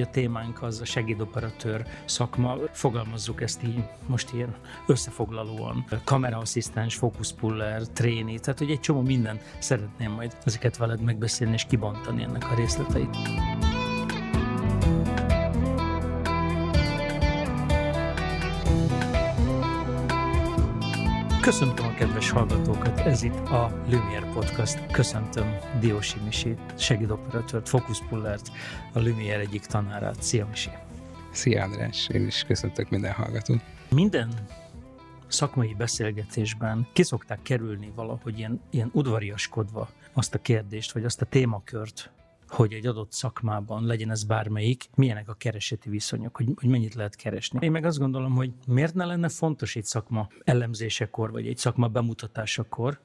hogy a témánk az a segédoperatőr szakma. Fogalmazzuk ezt így most ilyen összefoglalóan. Kameraasszisztens, fókuszpuller, tréni, tehát hogy egy csomó minden szeretném majd ezeket veled megbeszélni és kibontani ennek a részleteit. Köszöntöm a kedves hallgatókat, ez itt a Lumière Podcast. Köszöntöm Diósi Misi, segédoperatőrt, fókuszpullert, a Lumière egyik tanárát. Szia Misi! Szia András, én is köszöntök minden hallgatót. Minden szakmai beszélgetésben ki szokták kerülni valahogy ilyen, ilyen udvariaskodva azt a kérdést, vagy azt a témakört, hogy egy adott szakmában, legyen ez bármelyik, milyenek a kereseti viszonyok, hogy, hogy mennyit lehet keresni. Én meg azt gondolom, hogy miért ne lenne fontos egy szakma elemzésekor, vagy egy szakma bemutatásakor,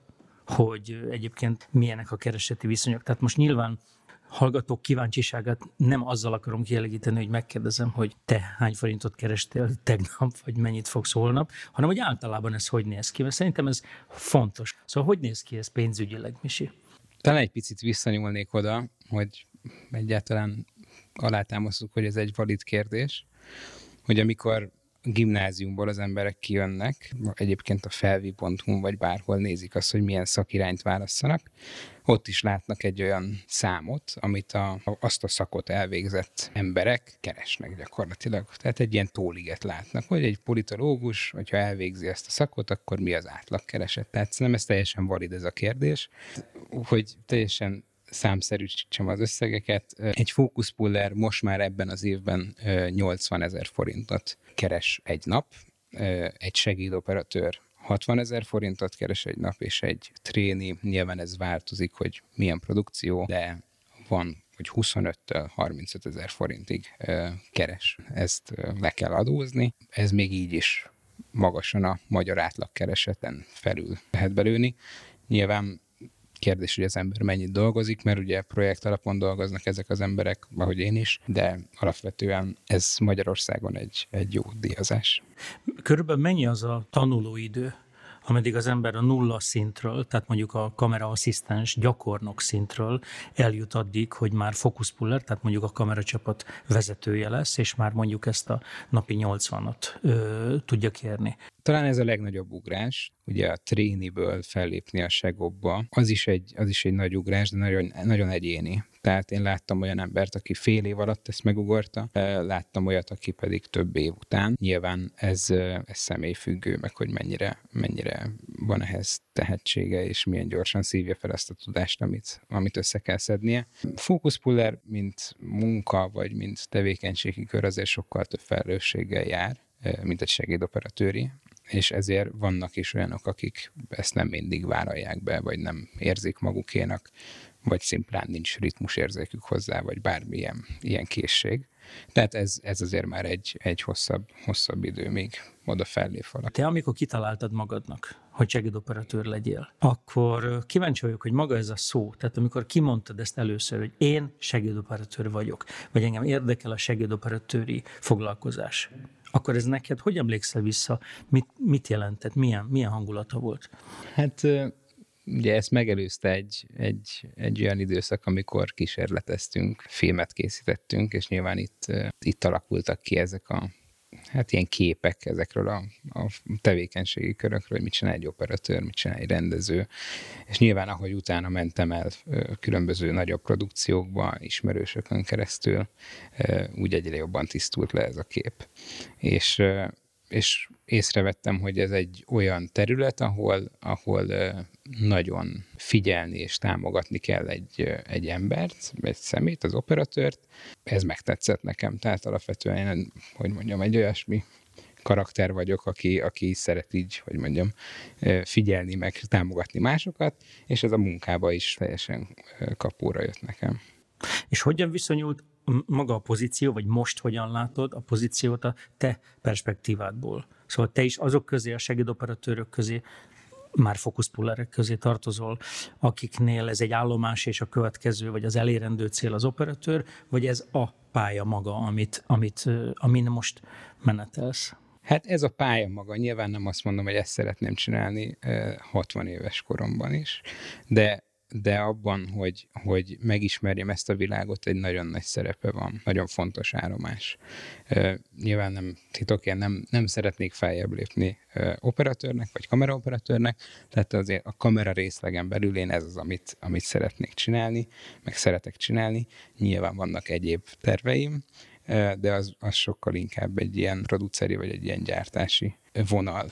hogy egyébként milyenek a kereseti viszonyok. Tehát most nyilván hallgatók kíváncsiságát nem azzal akarom kielégíteni, hogy megkérdezem, hogy te hány forintot kerestél tegnap, vagy mennyit fogsz holnap, hanem hogy általában ez hogy néz ki, mert szerintem ez fontos. Szóval hogy néz ki ez pénzügyileg, Misi? Talán egy picit visszanyúlnék oda, hogy egyáltalán alátámasztjuk, hogy ez egy valid kérdés, hogy amikor gimnáziumból az emberek kijönnek, egyébként a felvi.hu vagy bárhol nézik azt, hogy milyen szakirányt válasszanak, ott is látnak egy olyan számot, amit a, azt a szakot elvégzett emberek keresnek gyakorlatilag. Tehát egy ilyen tóliget látnak, hogy egy politológus, hogyha elvégzi ezt a szakot, akkor mi az átlagkereset. Tehát nem ez teljesen valid ez a kérdés, hogy teljesen számszerűsítsem az összegeket. Egy fókuszpuller most már ebben az évben 80 ezer forintot keres egy nap, egy segédoperatőr 60 ezer forintot keres egy nap, és egy tréni, nyilván ez változik, hogy milyen produkció, de van, hogy 25-től 35 ezer forintig keres. Ezt le kell adózni. Ez még így is magasan a magyar átlagkereseten felül lehet belőni. Nyilván kérdés, hogy az ember mennyit dolgozik, mert ugye projekt alapon dolgoznak ezek az emberek, ahogy én is, de alapvetően ez Magyarországon egy, egy jó díjazás. Körülbelül mennyi az a tanulóidő, ameddig az ember a nulla szintről, tehát mondjuk a kameraasszisztens gyakornok szintről eljut addig, hogy már fókuszpuller, tehát mondjuk a kameracsapat vezetője lesz, és már mondjuk ezt a napi 80-at ö, tudja kérni. Talán ez a legnagyobb ugrás, ugye a tréniből fellépni a segobba, az is egy, az is egy nagy ugrás, de nagyon, nagyon egyéni. Tehát én láttam olyan embert, aki fél év alatt ezt megugorta, láttam olyat, aki pedig több év után. Nyilván ez, ez személyfüggő, meg hogy mennyire, mennyire van ehhez tehetsége, és milyen gyorsan szívja fel ezt a tudást, amit, amit össze kell szednie. Fókuszpuller, mint munka, vagy mint tevékenységi kör azért sokkal több felelősséggel jár, mint egy segédoperatőri, és ezért vannak is olyanok, akik ezt nem mindig vállalják be, vagy nem érzik magukénak, vagy szimplán nincs ritmusérzékük hozzá, vagy bármilyen ilyen készség. Tehát ez, ez azért már egy, egy hosszabb, hosszabb idő, még oda fellép valaki. Te amikor kitaláltad magadnak, hogy segédoperatőr legyél, akkor kíváncsi vagyok, hogy maga ez a szó, tehát amikor kimondtad ezt először, hogy én segédoperatőr vagyok, vagy engem érdekel a segédoperatőri foglalkozás, akkor ez neked hogy emlékszel vissza, mit, mit jelentett, milyen, milyen hangulata volt? Hát ugye ezt megelőzte egy, egy, egy olyan időszak, amikor kísérleteztünk, filmet készítettünk, és nyilván itt, itt alakultak ki ezek a hát ilyen képek ezekről a, a tevékenységi körökről, hogy mit csinál egy operatőr, mit csinál egy rendező, és nyilván ahogy utána mentem el különböző nagyobb produkciókba, ismerősökön keresztül, úgy egyre jobban tisztult le ez a kép. És és észrevettem, hogy ez egy olyan terület, ahol, ahol nagyon figyelni és támogatni kell egy, egy embert, egy szemét, az operatőrt. Ez megtetszett nekem, tehát alapvetően hogy mondjam, egy olyasmi karakter vagyok, aki, aki szeret így, hogy mondjam, figyelni, meg támogatni másokat, és ez a munkába is teljesen kapóra jött nekem. És hogyan viszonyult maga a pozíció, vagy most hogyan látod a pozíciót a te perspektívádból? Szóval te is azok közé, a segédoperatőrök közé, már fókuszpullerek közé tartozol, akiknél ez egy állomás, és a következő, vagy az elérendő cél az operatőr, vagy ez a pálya maga, amit, amit, amin most menetelsz? Hát ez a pálya maga, nyilván nem azt mondom, hogy ezt szeretném csinálni 60 éves koromban is, de de abban, hogy, hogy megismerjem ezt a világot, egy nagyon nagy szerepe van, nagyon fontos állomás. Nyilván nem titok, én nem, nem szeretnék feljebb lépni operatőrnek, vagy kameraoperatőrnek, tehát azért a kamera részlegen belül én ez az, amit, amit szeretnék csinálni, meg szeretek csinálni. Nyilván vannak egyéb terveim, de az, az sokkal inkább egy ilyen produceri, vagy egy ilyen gyártási vonal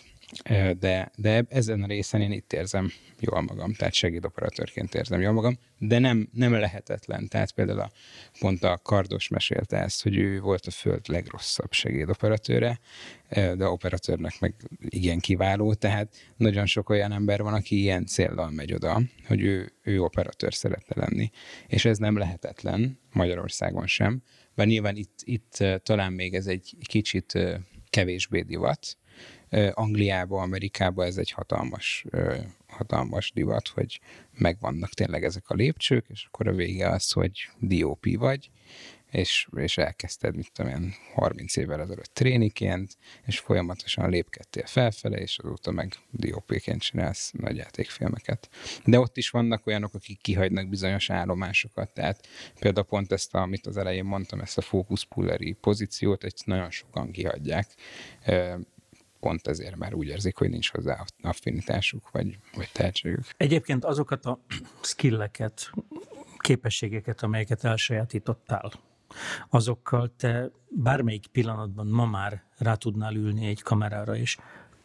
de, de ezen a részen én itt érzem jól magam, tehát segédoperatőrként érzem jól magam, de nem, nem lehetetlen. Tehát például a, pont a Kardos mesélte ezt, hogy ő volt a föld legrosszabb segédoperatőre, de operatőrnek meg igen kiváló, tehát nagyon sok olyan ember van, aki ilyen céllal megy oda, hogy ő, ő operatőr szeretne lenni. És ez nem lehetetlen, Magyarországon sem, bár nyilván itt, itt talán még ez egy kicsit kevésbé divat, Angliába, Amerikába ez egy hatalmas, hatalmas divat, hogy megvannak tényleg ezek a lépcsők, és akkor a vége az, hogy DOP vagy, és, és elkezdted, mit tudom én, 30 évvel ezelőtt tréniként, és folyamatosan lépkedtél felfele, és azóta meg DOP-ként csinálsz nagy játékfilmeket. De ott is vannak olyanok, akik kihagynak bizonyos állomásokat, tehát például pont ezt, amit az elején mondtam, ezt a fókuszpulleri pozíciót, egy nagyon sokan kihagyják, pont ezért már úgy érzik, hogy nincs hozzá affinitásuk, vagy, vagy tehetségük. Egyébként azokat a skilleket, képességeket, amelyeket elsajátítottál, azokkal te bármelyik pillanatban ma már rá tudnál ülni egy kamerára, és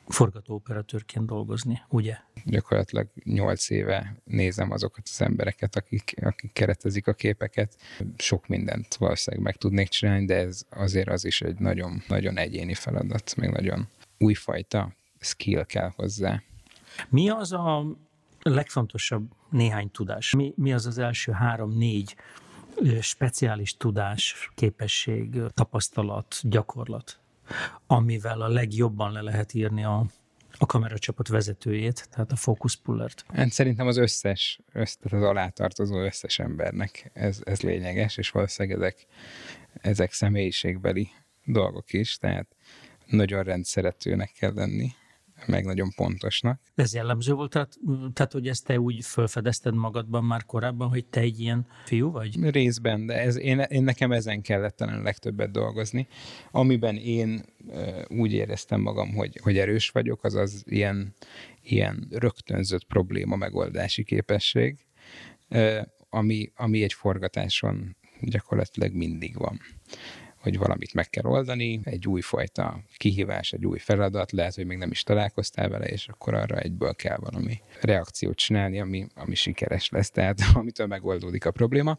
forgatóoperatőrként dolgozni, ugye? Gyakorlatilag nyolc éve nézem azokat az embereket, akik, akik keretezik a képeket. Sok mindent valószínűleg meg tudnék csinálni, de ez azért az is egy nagyon, nagyon egyéni feladat, még nagyon újfajta skill kell hozzá. Mi az a legfontosabb néhány tudás? Mi, mi az az első három-négy speciális tudás, képesség, tapasztalat, gyakorlat, amivel a legjobban le lehet írni a, a kameracsapat vezetőjét, tehát a focus pullert? Hát szerintem az összes, össz, tehát az alátartozó összes embernek ez, ez lényeges, és valószínűleg ezek, ezek személyiségbeli dolgok is, tehát nagyon rendszeretőnek kell lenni, meg nagyon pontosnak. Ez jellemző volt, tehát, tehát hogy ezt te úgy felfedezted magadban már korábban, hogy te egy ilyen fiú vagy? Részben, de ez, én, én nekem ezen kellett talán legtöbbet dolgozni. Amiben én úgy éreztem magam, hogy, hogy erős vagyok, az az ilyen, ilyen rögtönzött probléma megoldási képesség, ami, ami egy forgatáson gyakorlatilag mindig van hogy valamit meg kell oldani, egy újfajta kihívás, egy új feladat, lehet, hogy még nem is találkoztál vele, és akkor arra egyből kell valami reakciót csinálni, ami, ami sikeres lesz, tehát amitől megoldódik a probléma.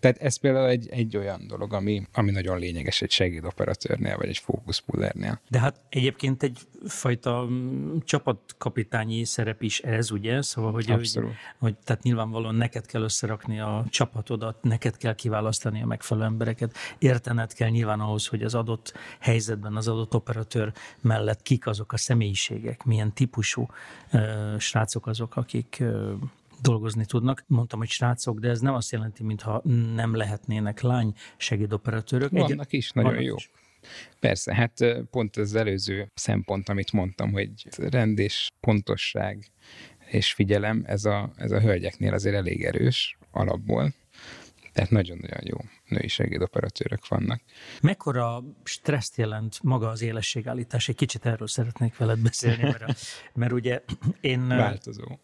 Tehát ez például egy, egy olyan dolog, ami, ami nagyon lényeges egy segédoperatőrnél, vagy egy fókuszpullernél. De hát egyébként egyfajta mm, csapatkapitányi szerep is ez, ugye? Szóval, hogy, hogy, hogy tehát nyilvánvalóan neked kell összerakni a csapatodat, neked kell kiválasztani a megfelelő embereket, értened kell nyilván ahhoz, hogy az adott helyzetben az adott operatőr mellett kik azok a személyiségek, milyen típusú uh, srácok azok, akik uh, dolgozni tudnak. Mondtam, hogy srácok, de ez nem azt jelenti, mintha nem lehetnének lány segédoperatőrök. Vannak Egy... is, nagyon Vannak jó. Is. Persze, hát pont az előző szempont, amit mondtam, hogy rend és pontosság és figyelem, ez a, ez a hölgyeknél azért elég erős alapból. Tehát nagyon-nagyon jó női segédoperatőrök vannak. Mekkora stresszt jelent maga az élességállítás? Egy kicsit erről szeretnék veled beszélni, mert, mert ugye én... Változó.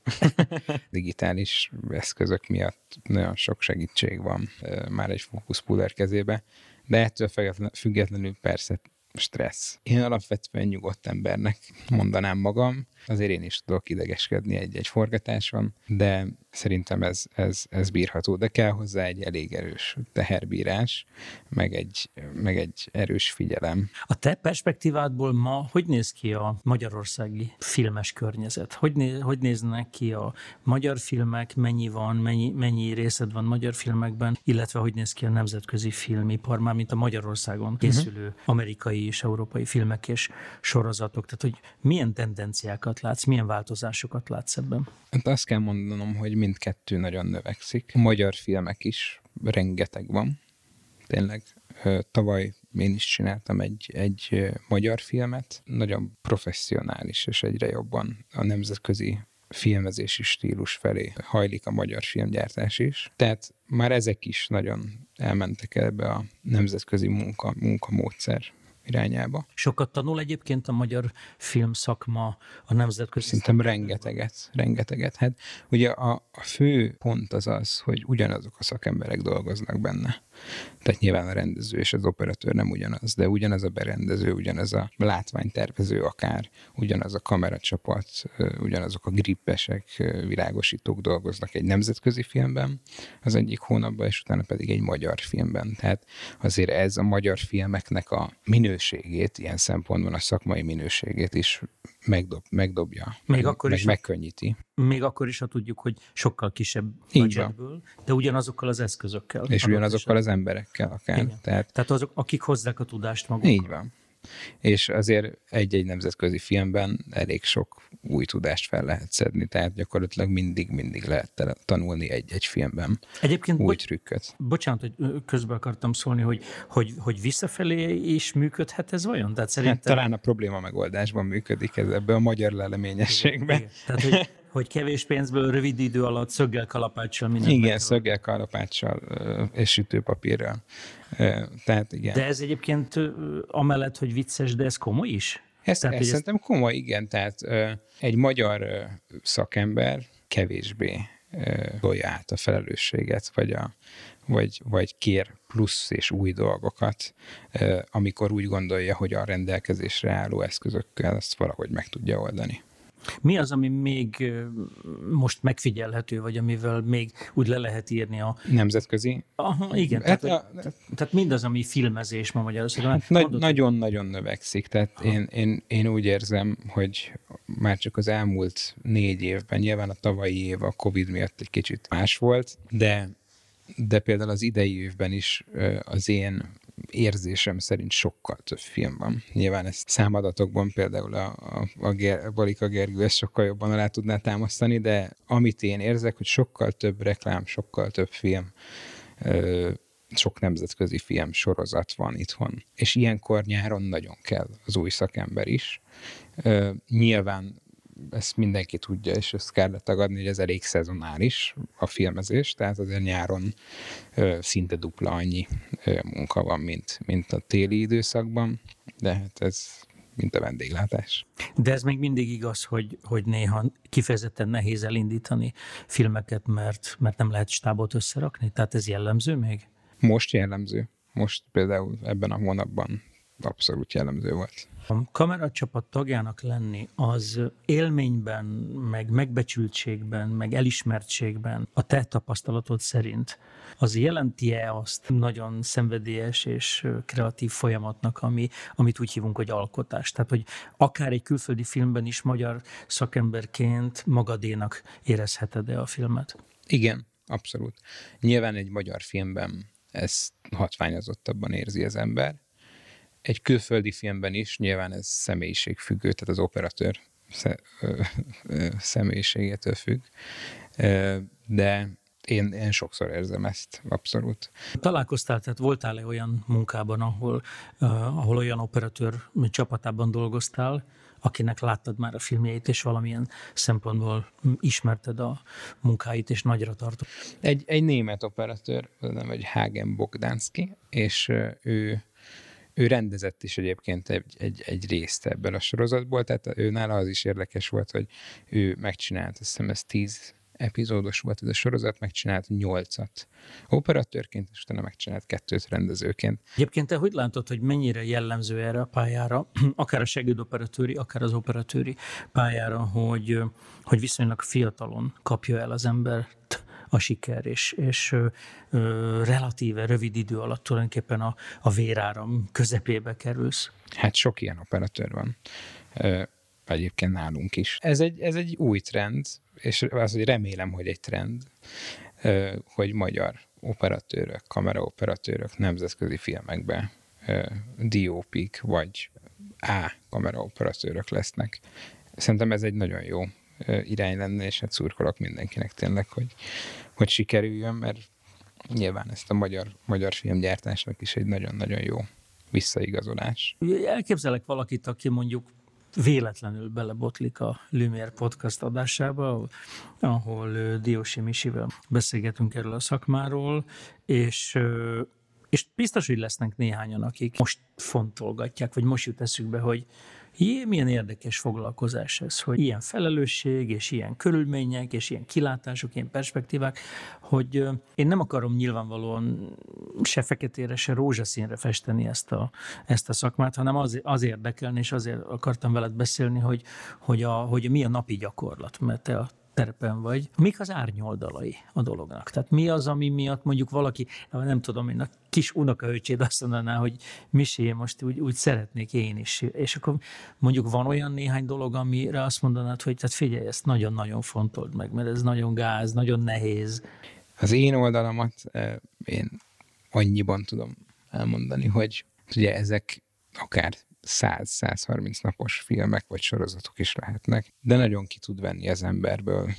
Digitális eszközök miatt nagyon sok segítség van már egy fókuszpuller kezébe, de ettől függetlenül persze stressz. Én alapvetően nyugodt embernek mondanám magam, azért én is tudok idegeskedni egy-egy forgatáson, de szerintem ez, ez, ez bírható, de kell hozzá egy elég erős teherbírás, meg egy, meg egy erős figyelem. A te perspektívádból ma hogy néz ki a magyarországi filmes környezet? Hogy, néz, hogy néznek ki a magyar filmek, mennyi van, mennyi, mennyi részed van magyar filmekben, illetve hogy néz ki a nemzetközi filmipar, már mint a Magyarországon mhm. készülő uh-huh. amerikai és európai filmek és sorozatok, tehát hogy milyen tendenciákat látsz, milyen változásokat látsz ebben? Hát azt kell mondanom, hogy mindkettő nagyon növekszik. A magyar filmek is rengeteg van. Tényleg tavaly én is csináltam egy, egy magyar filmet, nagyon professzionális, és egyre jobban a nemzetközi filmezési stílus felé hajlik a magyar filmgyártás is. Tehát már ezek is nagyon elmentek ebbe a nemzetközi munka, munkamódszer irányába. Sokat tanul egyébként a magyar filmszakma a nemzetközi Szerintem rengeteget, rengeteget. Hát ugye a, a fő pont az az, hogy ugyanazok a szakemberek dolgoznak benne. Tehát nyilván a rendező és az operatőr nem ugyanaz, de ugyanaz a berendező, ugyanaz a látványtervező akár, ugyanaz a kameracsapat, ugyanazok a grippesek, világosítók dolgoznak egy nemzetközi filmben az egyik hónapban, és utána pedig egy magyar filmben. Tehát azért ez a magyar filmeknek a minőségét, ilyen szempontból a szakmai minőségét is megdob, megdobja, még meg, akkor meg is, megkönnyíti. Még akkor is, ha tudjuk, hogy sokkal kisebb budgetből, de ugyanazokkal az eszközökkel. És ugyanazokkal az emberekkel akár. Igen. Tehát, Tehát azok, akik hozzák a tudást magukkal. Így van és azért egy-egy nemzetközi filmben elég sok új tudást fel lehet szedni, tehát gyakorlatilag mindig-mindig lehet tanulni egy-egy filmben Egyébként új bocs- trükköt. Bocsánat, hogy közbe akartam szólni, hogy, hogy, hogy visszafelé is működhet ez vajon? Tehát szerintem... Hát, talán a probléma megoldásban működik ez ebbe a magyar leleményességben. Igen. Tehát, hogy hogy kevés pénzből rövid idő alatt szöggel kalapáccsal minden. Igen, szöggel kalapáccsal és sütőpapírral. Tehát igen. De ez egyébként amellett, hogy vicces, de ez komoly is? Ez, tehát, ez szerintem ezt... komoly, igen. Tehát egy magyar szakember kevésbé tolja át a felelősséget, vagy, a, vagy, vagy kér plusz és új dolgokat, amikor úgy gondolja, hogy a rendelkezésre álló eszközökkel ezt valahogy meg tudja oldani. Mi az, ami még most megfigyelhető, vagy amivel még úgy le lehet írni a... Nemzetközi? Aha, igen. Hát, tehát, a... tehát, tehát mindaz, ami filmezés ma Magyarországon. Hát mondod, nagyon-nagyon növekszik. Tehát én, én, én úgy érzem, hogy már csak az elmúlt négy évben, nyilván a tavalyi év a Covid miatt egy kicsit más volt, de de például az idei évben is az én érzésem szerint sokkal több film van. Nyilván ezt számadatokban például a, a, a, Ger, Balika Gergő ezt sokkal jobban alá tudná támasztani, de amit én érzek, hogy sokkal több reklám, sokkal több film, ö, sok nemzetközi film sorozat van itthon. És ilyenkor nyáron nagyon kell az új szakember is. Ö, nyilván ezt mindenki tudja, és ezt kell tagadni, hogy ez elég szezonális a filmezés, tehát azért nyáron ö, szinte dupla annyi ö, munka van, mint, mint a téli időszakban, de hát ez mint a vendéglátás. De ez még mindig igaz, hogy, hogy néha kifejezetten nehéz elindítani filmeket, mert, mert nem lehet stábot összerakni? Tehát ez jellemző még? Most jellemző. Most például ebben a hónapban abszolút jellemző volt. A kameracsapat tagjának lenni az élményben, meg megbecsültségben, meg elismertségben a te tapasztalatod szerint az jelenti-e azt nagyon szenvedélyes és kreatív folyamatnak, ami, amit úgy hívunk, hogy alkotás. Tehát, hogy akár egy külföldi filmben is magyar szakemberként magadénak érezheted-e a filmet? Igen, abszolút. Nyilván egy magyar filmben ezt hatványozottabban érzi az ember, egy külföldi filmben is, nyilván ez személyiségfüggő, tehát az operatőr személyiségétől függ, de én, én sokszor érzem ezt, abszolút. Találkoztál, tehát voltál-e olyan munkában, ahol, ahol olyan operatőr csapatában dolgoztál, akinek láttad már a filmjeit, és valamilyen szempontból ismerted a munkáit, és nagyra tartod? Egy, egy német operatőr, nem, egy Hagen Bogdanski, és ő ő rendezett is egyébként egy, egy, egy részt ebből a sorozatból, tehát ő nála az is érdekes volt, hogy ő megcsinált, azt hiszem ez tíz epizódos volt ez a sorozat, megcsinált nyolcat operatőrként, és utána megcsinált kettőt rendezőként. Egyébként te hogy látod, hogy mennyire jellemző erre a pályára, akár a segédoperatőri, akár az operatőri pályára, hogy, hogy viszonylag fiatalon kapja el az ember a siker, és, és ö, relatíve rövid idő alatt tulajdonképpen a, a véráram közepébe kerülsz. Hát sok ilyen operatőr van. Ö, egyébként nálunk is. Ez egy, ez egy új trend, és az, hogy remélem, hogy egy trend, ö, hogy magyar operatőrök, kameraoperatőrök nemzetközi filmekben DOP-k vagy A kameraoperatőrök lesznek. Szerintem ez egy nagyon jó irány lenne, és hát szurkolok mindenkinek tényleg, hogy, hogy sikerüljön, mert nyilván ezt a magyar, magyar filmgyártásnak is egy nagyon-nagyon jó visszaigazolás. Elképzelek valakit, aki mondjuk véletlenül belebotlik a Lumière podcast adásába, ahol Diósi Misivel beszélgetünk erről a szakmáról, és és biztos, hogy lesznek néhányan, akik most fontolgatják, vagy most jut eszükbe, hogy Jé, milyen érdekes foglalkozás ez, hogy ilyen felelősség, és ilyen körülmények, és ilyen kilátások, ilyen perspektívák, hogy én nem akarom nyilvánvalóan se feketére, se rózsaszínre festeni ezt a, ezt a szakmát, hanem az, az érdekelni, és azért akartam veled beszélni, hogy, hogy, a, hogy mi a napi gyakorlat, mert te a terepen vagy, mik az árnyoldalai a dolognak? Tehát mi az, ami miatt mondjuk valaki, nem tudom én, a kis unokaöcséd azt mondaná, hogy Misi, most úgy, úgy szeretnék én is. És akkor mondjuk van olyan néhány dolog, amire azt mondanád, hogy tehát figyelj, ezt nagyon-nagyon fontold meg, mert ez nagyon gáz, nagyon nehéz. Az én oldalamat én annyiban tudom elmondani, hogy ugye ezek akár 100-130 napos filmek vagy sorozatok is lehetnek, de nagyon ki tud venni az emberből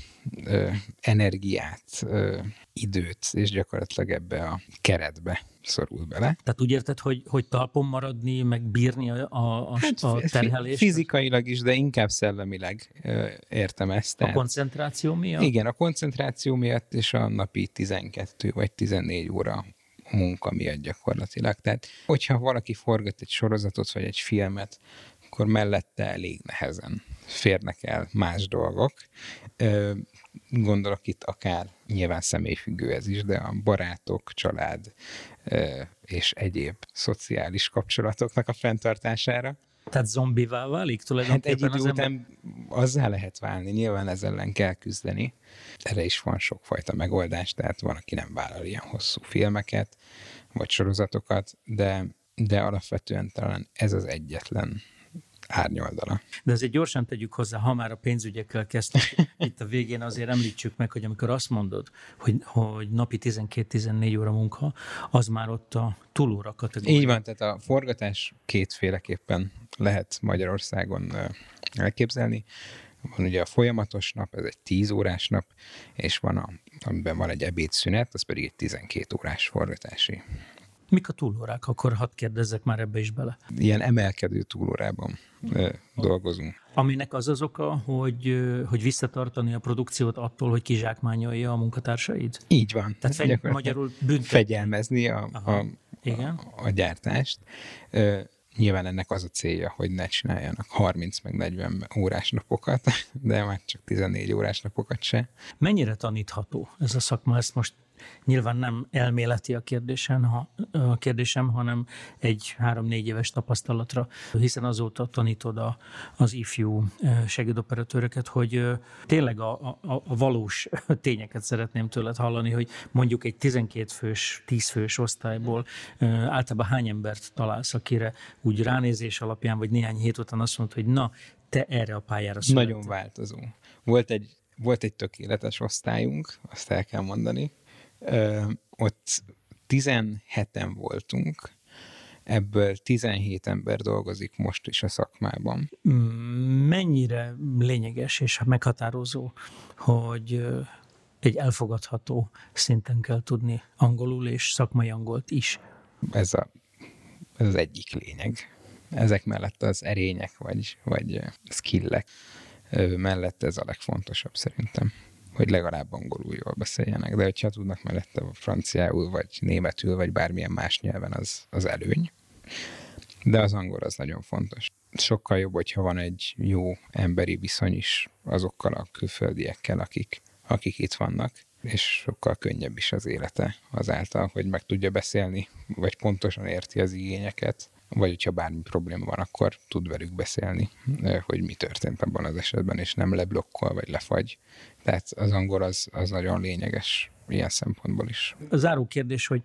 ö, energiát, ö, időt, és gyakorlatilag ebbe a keretbe szorul bele. Tehát úgy érted, hogy, hogy talpon maradni, meg bírni a, a, a, hát, a terhelést? Fizikailag is, de inkább szellemileg ö, értem ezt. Tehát, a koncentráció miatt? Igen, a koncentráció miatt, és a napi 12 vagy 14 óra munka miatt gyakorlatilag. Tehát, hogyha valaki forgat egy sorozatot vagy egy filmet, akkor mellette elég nehezen férnek el más dolgok. Gondolok itt akár nyilván személyfüggő ez is, de a barátok, család és egyéb szociális kapcsolatoknak a fenntartására. Tehát zombivá válik tulajdonképpen hát egy idő után ember... azzá lehet válni, nyilván ezzel ellen kell küzdeni. Erre is van sokfajta megoldás, tehát van, aki nem vállal ilyen hosszú filmeket, vagy sorozatokat, de, de alapvetően talán ez az egyetlen árnyoldala. De ezért gyorsan tegyük hozzá, ha már a pénzügyekkel kezdtük, itt a végén azért említsük meg, hogy amikor azt mondod, hogy, hogy napi 12-14 óra munka, az már ott a túlóra kategória. Így van, tehát a forgatás kétféleképpen lehet Magyarországon elképzelni. Van ugye a folyamatos nap, ez egy 10 órás nap, és van, a, amiben van egy ebédszünet, az pedig egy 12 órás forgatási Mik a túlórák? Akkor hadd kérdezzek már ebbe is bele. Ilyen emelkedő túlórában ö, dolgozunk. Aminek az az oka, hogy, hogy visszatartani a produkciót attól, hogy kizsákmányolja a munkatársaid? Így van. Tehát fegy, magyarul büntetni. Fegyelmezni a, a, Igen. a, a gyártást. Ö, Nyilván ennek az a célja, hogy ne csináljanak 30 meg 40 órás napokat, de már csak 14 órás napokat se. Mennyire tanítható ez a szakma? Ezt most Nyilván nem elméleti a, kérdésen, ha, a kérdésem, hanem egy három-négy éves tapasztalatra, hiszen azóta tanítod a, az ifjú segédoperatőröket, hogy tényleg a, a, a valós tényeket szeretném tőled hallani, hogy mondjuk egy 12 fős, 10 fős osztályból általában hány embert találsz, akire úgy ránézés alapján, vagy néhány hét után azt mondod, hogy na, te erre a pályára születtél. Nagyon változó. Volt egy, volt egy tökéletes osztályunk, azt el kell mondani, ott 17-en voltunk, ebből 17 ember dolgozik most is a szakmában. Mennyire lényeges és meghatározó, hogy egy elfogadható szinten kell tudni angolul és szakmai angolt is? Ez, a, ez az egyik lényeg. Ezek mellett az erények vagy, vagy skillek mellett ez a legfontosabb szerintem hogy legalább angolul jól beszéljenek, de hogyha tudnak mellette franciául, vagy németül, vagy bármilyen más nyelven, az, az előny. De az angol az nagyon fontos. Sokkal jobb, hogyha van egy jó emberi viszony is azokkal a külföldiekkel, akik, akik itt vannak, és sokkal könnyebb is az élete azáltal, hogy meg tudja beszélni, vagy pontosan érti az igényeket, vagy hogyha bármi probléma van, akkor tud velük beszélni, hogy mi történt abban az esetben, és nem leblokkol, vagy lefagy. Tehát az angol az, az nagyon lényeges ilyen szempontból is. A záró kérdés, hogy,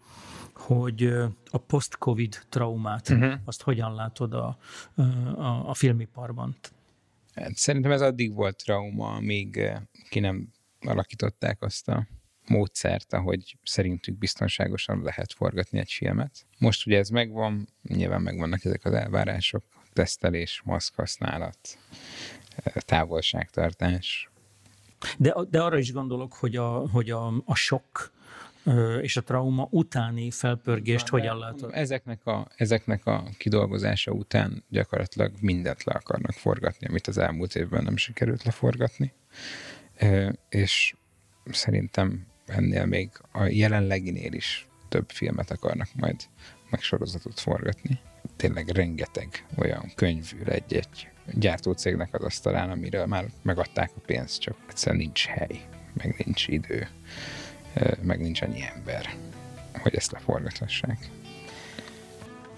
hogy a post-covid traumát, uh-huh. azt hogyan látod a, a, a filmiparban? Hát szerintem ez addig volt trauma, amíg ki nem alakították azt a módszert, ahogy szerintük biztonságosan lehet forgatni egy filmet. Most ugye ez megvan, nyilván megvannak ezek az elvárások, tesztelés, maszkhasználat, távolságtartás. De, de arra is gondolok, hogy a, hogy a, a sok és a trauma utáni felpörgést Van, hogyan látod? Ezeknek a, ezeknek a kidolgozása után gyakorlatilag mindent le akarnak forgatni, amit az elmúlt évben nem sikerült leforgatni. És szerintem ennél még a jelenleginél is több filmet akarnak majd meg sorozatot forgatni. Tényleg rengeteg olyan könyvűr egy-egy gyártócégnek az asztalán, amiről már megadták a pénzt, csak egyszerűen nincs hely, meg nincs idő, meg nincs annyi ember, hogy ezt leforgathassák.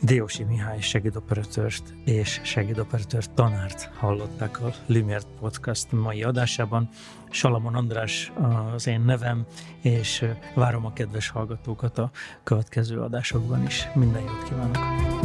Diósi Mihály segédoperatőrt és segédoperatőr tanárt hallották a Lumière Podcast mai adásában. Salamon András az én nevem, és várom a kedves hallgatókat a következő adásokban is. Minden jót kívánok!